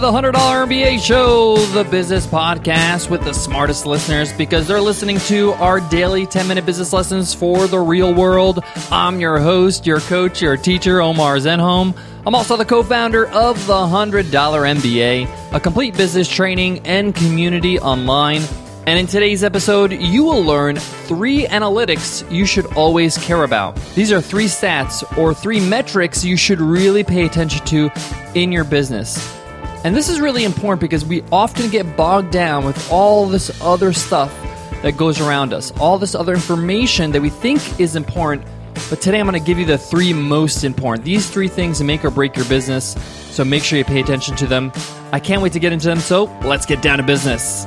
the $100 MBA Show, the business podcast with the smartest listeners because they're listening to our daily 10 minute business lessons for the real world. I'm your host, your coach, your teacher, Omar Zenhom. I'm also the co founder of the $100 MBA, a complete business training and community online. And in today's episode, you will learn three analytics you should always care about. These are three stats or three metrics you should really pay attention to in your business. And this is really important because we often get bogged down with all this other stuff that goes around us, all this other information that we think is important. But today I'm going to give you the three most important. These three things make or break your business. So make sure you pay attention to them. I can't wait to get into them. So let's get down to business.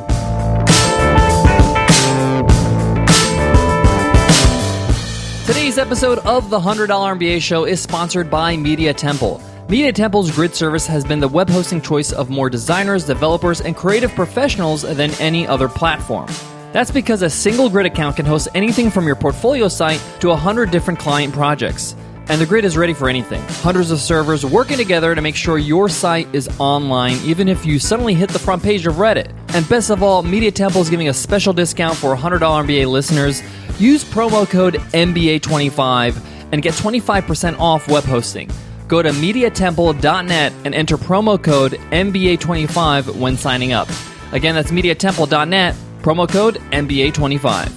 Today's episode of the $100 MBA show is sponsored by Media Temple. Media Temple's grid service has been the web hosting choice of more designers, developers, and creative professionals than any other platform. That's because a single grid account can host anything from your portfolio site to 100 different client projects. And the grid is ready for anything. Hundreds of servers working together to make sure your site is online, even if you suddenly hit the front page of Reddit. And best of all, Media Temple is giving a special discount for $100 MBA listeners. Use promo code MBA25 and get 25% off web hosting. Go to MediaTemple.net and enter promo code MBA25 when signing up. Again, that's MediaTemple.net, promo code MBA25.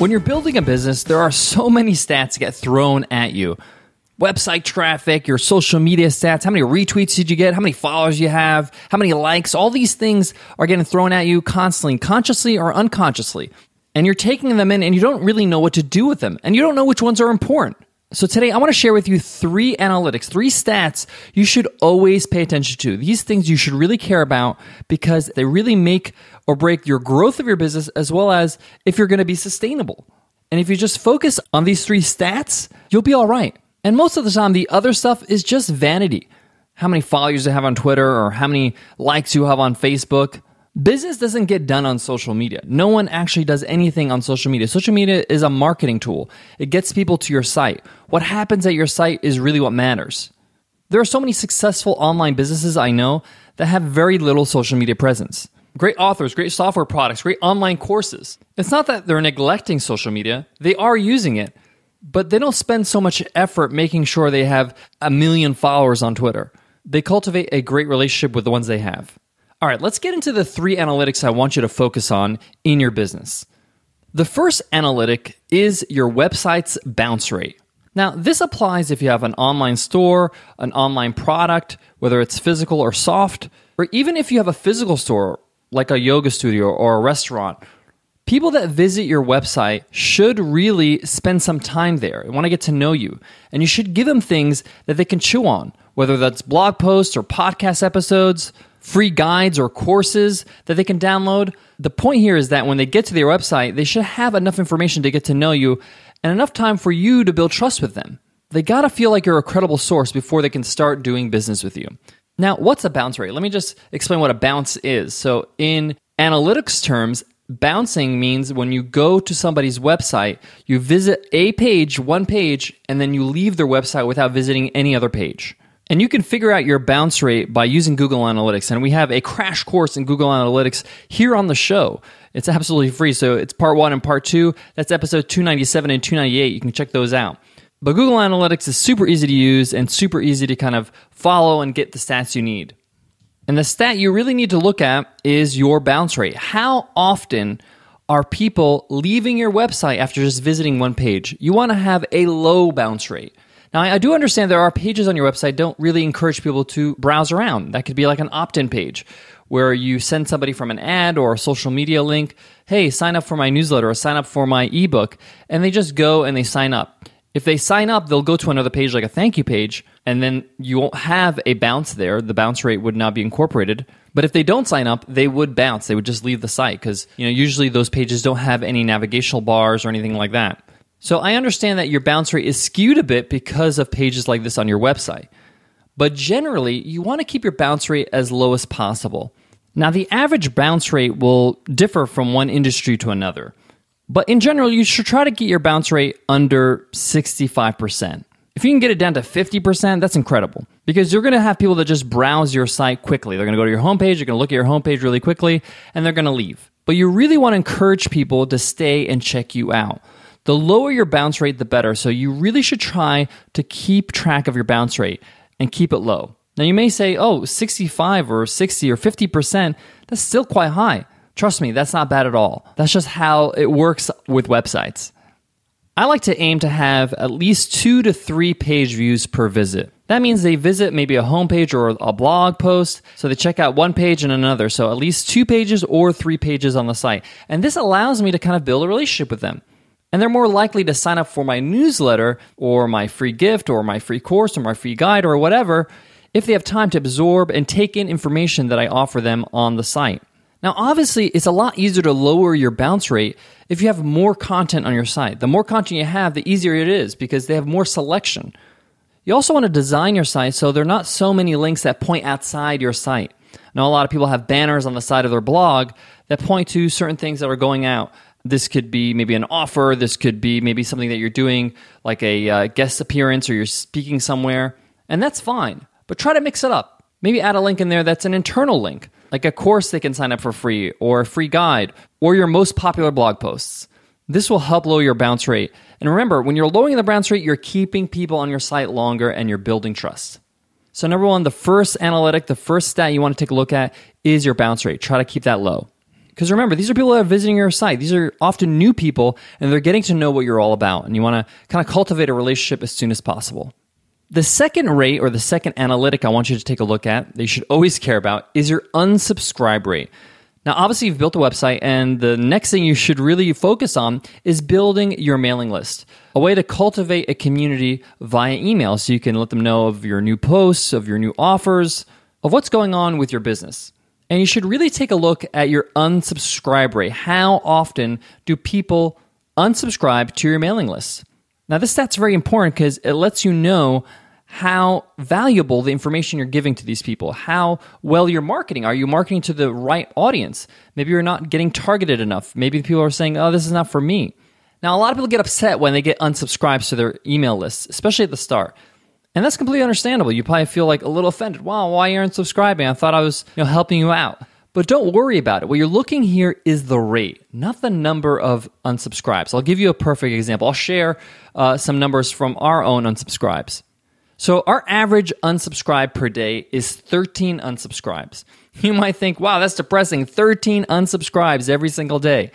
When you're building a business, there are so many stats get thrown at you. Website traffic, your social media stats, how many retweets did you get, how many followers you have, how many likes, all these things are getting thrown at you constantly, consciously or unconsciously. And you're taking them in and you don't really know what to do with them. And you don't know which ones are important. So today I want to share with you three analytics, three stats you should always pay attention to. These things you should really care about because they really make or break your growth of your business as well as if you're going to be sustainable. And if you just focus on these three stats, you'll be all right. And most of the time the other stuff is just vanity. How many followers you have on Twitter or how many likes you have on Facebook. Business doesn't get done on social media. No one actually does anything on social media. Social media is a marketing tool. It gets people to your site. What happens at your site is really what matters. There are so many successful online businesses I know that have very little social media presence. Great authors, great software products, great online courses. It's not that they're neglecting social media, they are using it, but they don't spend so much effort making sure they have a million followers on Twitter. They cultivate a great relationship with the ones they have. All right, let's get into the three analytics I want you to focus on in your business. The first analytic is your website's bounce rate. Now, this applies if you have an online store, an online product, whether it's physical or soft, or even if you have a physical store like a yoga studio or a restaurant. People that visit your website should really spend some time there and want to get to know you. And you should give them things that they can chew on, whether that's blog posts or podcast episodes, free guides or courses that they can download. The point here is that when they get to your website, they should have enough information to get to know you and enough time for you to build trust with them. They gotta feel like you're a credible source before they can start doing business with you. Now, what's a bounce rate? Let me just explain what a bounce is. So, in analytics terms, bouncing means when you go to somebody's website, you visit a page, one page, and then you leave their website without visiting any other page. And you can figure out your bounce rate by using Google Analytics. And we have a crash course in Google Analytics here on the show. It's absolutely free. So it's part one and part two. That's episode 297 and 298. You can check those out. But Google Analytics is super easy to use and super easy to kind of follow and get the stats you need. And the stat you really need to look at is your bounce rate. How often are people leaving your website after just visiting one page? You want to have a low bounce rate. Now, I do understand there are pages on your website don't really encourage people to browse around. That could be like an opt-in page where you send somebody from an ad or a social media link, "Hey, sign up for my newsletter or sign up for my ebook." And they just go and they sign up. If they sign up, they'll go to another page like a thank you page, and then you won't have a bounce there. The bounce rate would not be incorporated. But if they don't sign up, they would bounce. They would just leave the site because you know usually those pages don't have any navigational bars or anything like that. So I understand that your bounce rate is skewed a bit because of pages like this on your website. But generally, you want to keep your bounce rate as low as possible. Now, the average bounce rate will differ from one industry to another. But in general, you should try to get your bounce rate under 65%. If you can get it down to 50%, that's incredible because you're going to have people that just browse your site quickly. They're going to go to your homepage, they're going to look at your homepage really quickly, and they're going to leave. But you really want to encourage people to stay and check you out. The lower your bounce rate, the better. So you really should try to keep track of your bounce rate and keep it low. Now you may say, oh, 65 or 60 or 50%, that's still quite high. Trust me, that's not bad at all. That's just how it works with websites. I like to aim to have at least two to three page views per visit. That means they visit maybe a homepage or a blog post, so they check out one page and another. So at least two pages or three pages on the site. And this allows me to kind of build a relationship with them. And they're more likely to sign up for my newsletter or my free gift or my free course or my free guide or whatever if they have time to absorb and take in information that I offer them on the site. Now, obviously, it's a lot easier to lower your bounce rate if you have more content on your site. The more content you have, the easier it is because they have more selection. You also want to design your site so there are not so many links that point outside your site. Now, a lot of people have banners on the side of their blog that point to certain things that are going out. This could be maybe an offer. This could be maybe something that you're doing, like a uh, guest appearance or you're speaking somewhere. And that's fine. But try to mix it up. Maybe add a link in there that's an internal link, like a course they can sign up for free, or a free guide, or your most popular blog posts. This will help lower your bounce rate. And remember, when you're lowering the bounce rate, you're keeping people on your site longer and you're building trust. So, number one, the first analytic, the first stat you want to take a look at is your bounce rate. Try to keep that low. Because remember, these are people that are visiting your site. These are often new people, and they're getting to know what you're all about. And you want to kind of cultivate a relationship as soon as possible. The second rate or the second analytic I want you to take a look at that you should always care about is your unsubscribe rate. Now, obviously, you've built a website, and the next thing you should really focus on is building your mailing list. A way to cultivate a community via email so you can let them know of your new posts, of your new offers, of what's going on with your business. And you should really take a look at your unsubscribe rate. How often do people unsubscribe to your mailing list? Now, this stat's very important because it lets you know how valuable the information you're giving to these people, how well you're marketing. Are you marketing to the right audience? Maybe you're not getting targeted enough. Maybe people are saying, oh, this is not for me. Now, a lot of people get upset when they get unsubscribed to their email lists, especially at the start. And that's completely understandable. You probably feel like a little offended. Wow, why aren't subscribing? I thought I was you know, helping you out. But don't worry about it. What you're looking here is the rate, not the number of unsubscribes. I'll give you a perfect example. I'll share uh, some numbers from our own unsubscribes. So our average unsubscribe per day is 13 unsubscribes. You might think, wow, that's depressing. 13 unsubscribes every single day.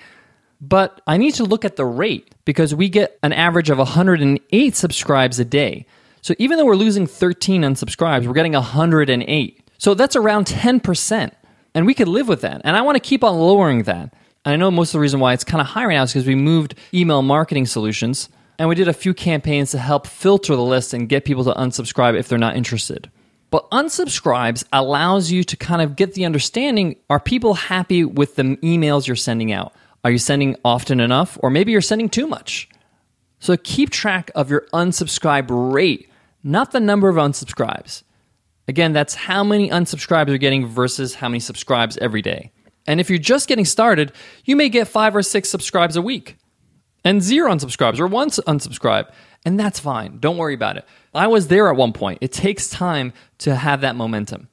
But I need to look at the rate because we get an average of 108 subscribes a day. So even though we're losing 13 unsubscribes, we're getting 108. So that's around 10%. And we could live with that. And I want to keep on lowering that. And I know most of the reason why it's kind of high right now is because we moved email marketing solutions and we did a few campaigns to help filter the list and get people to unsubscribe if they're not interested. But unsubscribes allows you to kind of get the understanding are people happy with the emails you're sending out? Are you sending often enough? Or maybe you're sending too much. So keep track of your unsubscribe rate, not the number of unsubscribes. Again, that's how many unsubscribes you're getting versus how many subscribes every day. And if you're just getting started, you may get five or six subscribes a week and zero unsubscribes or one unsubscribe. And that's fine. Don't worry about it. I was there at one point. It takes time to have that momentum.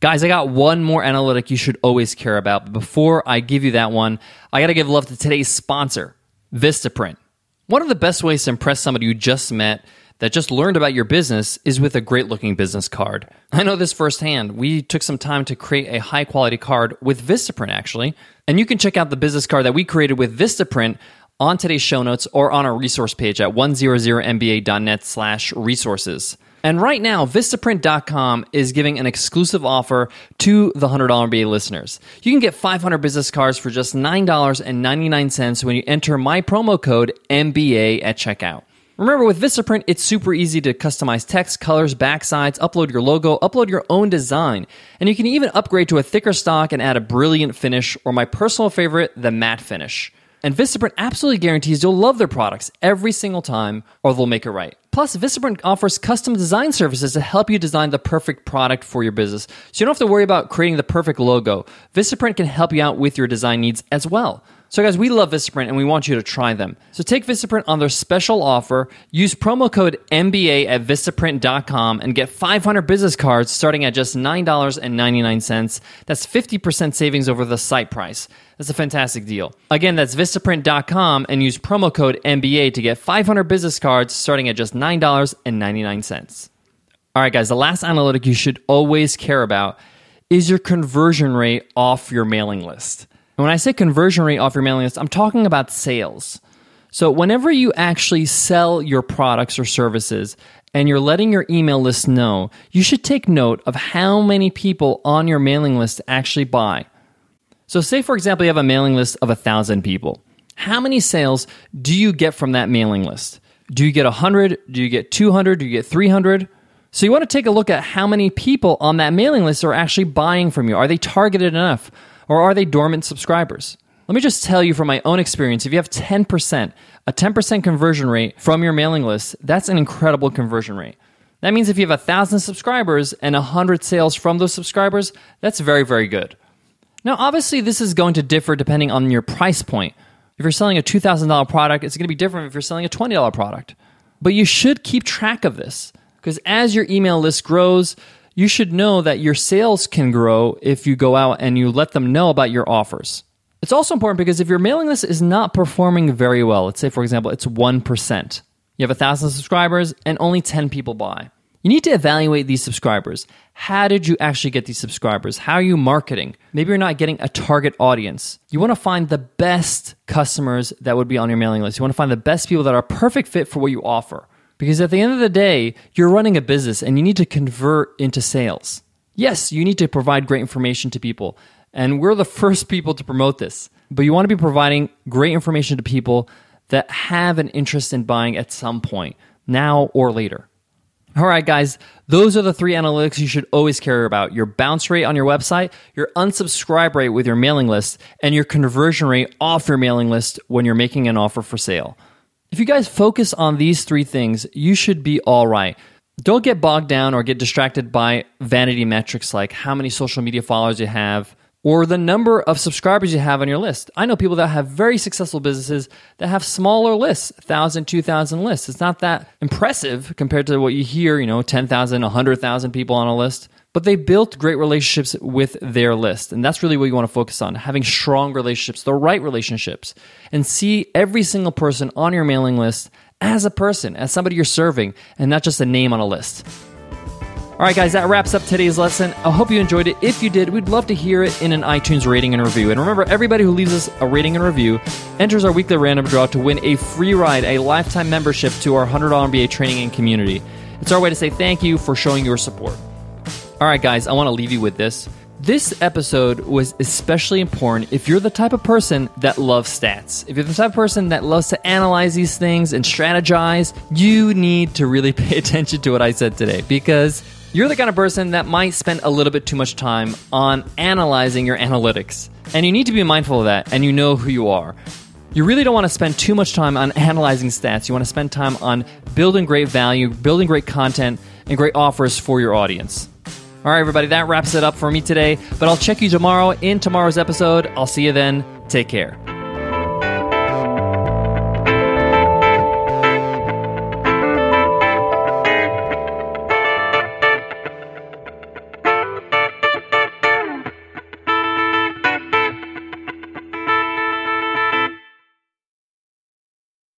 Guys, I got one more analytic you should always care about. But before I give you that one, I got to give love to today's sponsor, Vistaprint. One of the best ways to impress somebody you just met that just learned about your business is with a great looking business card. I know this firsthand. We took some time to create a high quality card with Vistaprint, actually. And you can check out the business card that we created with Vistaprint on today's show notes or on our resource page at 100mba.net slash resources. And right now, Vistaprint.com is giving an exclusive offer to the $100 MBA listeners. You can get 500 business cards for just $9.99 when you enter my promo code MBA at checkout. Remember, with Vistaprint, it's super easy to customize text, colors, backsides, upload your logo, upload your own design, and you can even upgrade to a thicker stock and add a brilliant finish, or my personal favorite, the matte finish. And Vistaprint absolutely guarantees you'll love their products every single time, or they'll make it right. Plus, Vistaprint offers custom design services to help you design the perfect product for your business. So you don't have to worry about creating the perfect logo. Vistaprint can help you out with your design needs as well. So, guys, we love Vistaprint and we want you to try them. So, take Vistaprint on their special offer. Use promo code MBA at Vistaprint.com and get 500 business cards starting at just $9.99. That's 50% savings over the site price. That's a fantastic deal. Again, that's Vistaprint.com and use promo code MBA to get 500 business cards starting at just $9.99. All right, guys, the last analytic you should always care about is your conversion rate off your mailing list. And when I say conversion rate off your mailing list, I'm talking about sales. So, whenever you actually sell your products or services and you're letting your email list know, you should take note of how many people on your mailing list actually buy. So, say for example, you have a mailing list of 1,000 people. How many sales do you get from that mailing list? Do you get 100? Do you get 200? Do you get 300? So, you want to take a look at how many people on that mailing list are actually buying from you. Are they targeted enough? Or are they dormant subscribers? Let me just tell you from my own experience if you have 10%, a 10% conversion rate from your mailing list, that's an incredible conversion rate. That means if you have 1,000 subscribers and 100 sales from those subscribers, that's very, very good. Now, obviously, this is going to differ depending on your price point. If you're selling a $2,000 product, it's going to be different if you're selling a $20 product. But you should keep track of this because as your email list grows, you should know that your sales can grow if you go out and you let them know about your offers. It's also important because if your mailing list is not performing very well, let's say, for example, it's 1%, you have 1,000 subscribers and only 10 people buy. You need to evaluate these subscribers. How did you actually get these subscribers? How are you marketing? Maybe you're not getting a target audience. You want to find the best customers that would be on your mailing list. You want to find the best people that are a perfect fit for what you offer. Because at the end of the day, you're running a business and you need to convert into sales. Yes, you need to provide great information to people. And we're the first people to promote this. But you want to be providing great information to people that have an interest in buying at some point, now or later. All right, guys, those are the three analytics you should always care about your bounce rate on your website, your unsubscribe rate with your mailing list, and your conversion rate off your mailing list when you're making an offer for sale. If you guys focus on these three things, you should be all right. Don't get bogged down or get distracted by vanity metrics like how many social media followers you have or the number of subscribers you have on your list. I know people that have very successful businesses that have smaller lists, 1,000, 2,000 lists. It's not that impressive compared to what you hear, you know, 10,000, 100,000 people on a list but they built great relationships with their list. And that's really what you want to focus on having strong relationships, the right relationships, and see every single person on your mailing list as a person, as somebody you're serving, and not just a name on a list. All right, guys, that wraps up today's lesson. I hope you enjoyed it. If you did, we'd love to hear it in an iTunes rating and review. And remember, everybody who leaves us a rating and review enters our weekly random draw to win a free ride, a lifetime membership to our $100 MBA training and community. It's our way to say thank you for showing your support. All right, guys, I want to leave you with this. This episode was especially important if you're the type of person that loves stats. If you're the type of person that loves to analyze these things and strategize, you need to really pay attention to what I said today because you're the kind of person that might spend a little bit too much time on analyzing your analytics. And you need to be mindful of that and you know who you are. You really don't want to spend too much time on analyzing stats. You want to spend time on building great value, building great content, and great offers for your audience. All right, everybody, that wraps it up for me today. But I'll check you tomorrow in tomorrow's episode. I'll see you then. Take care.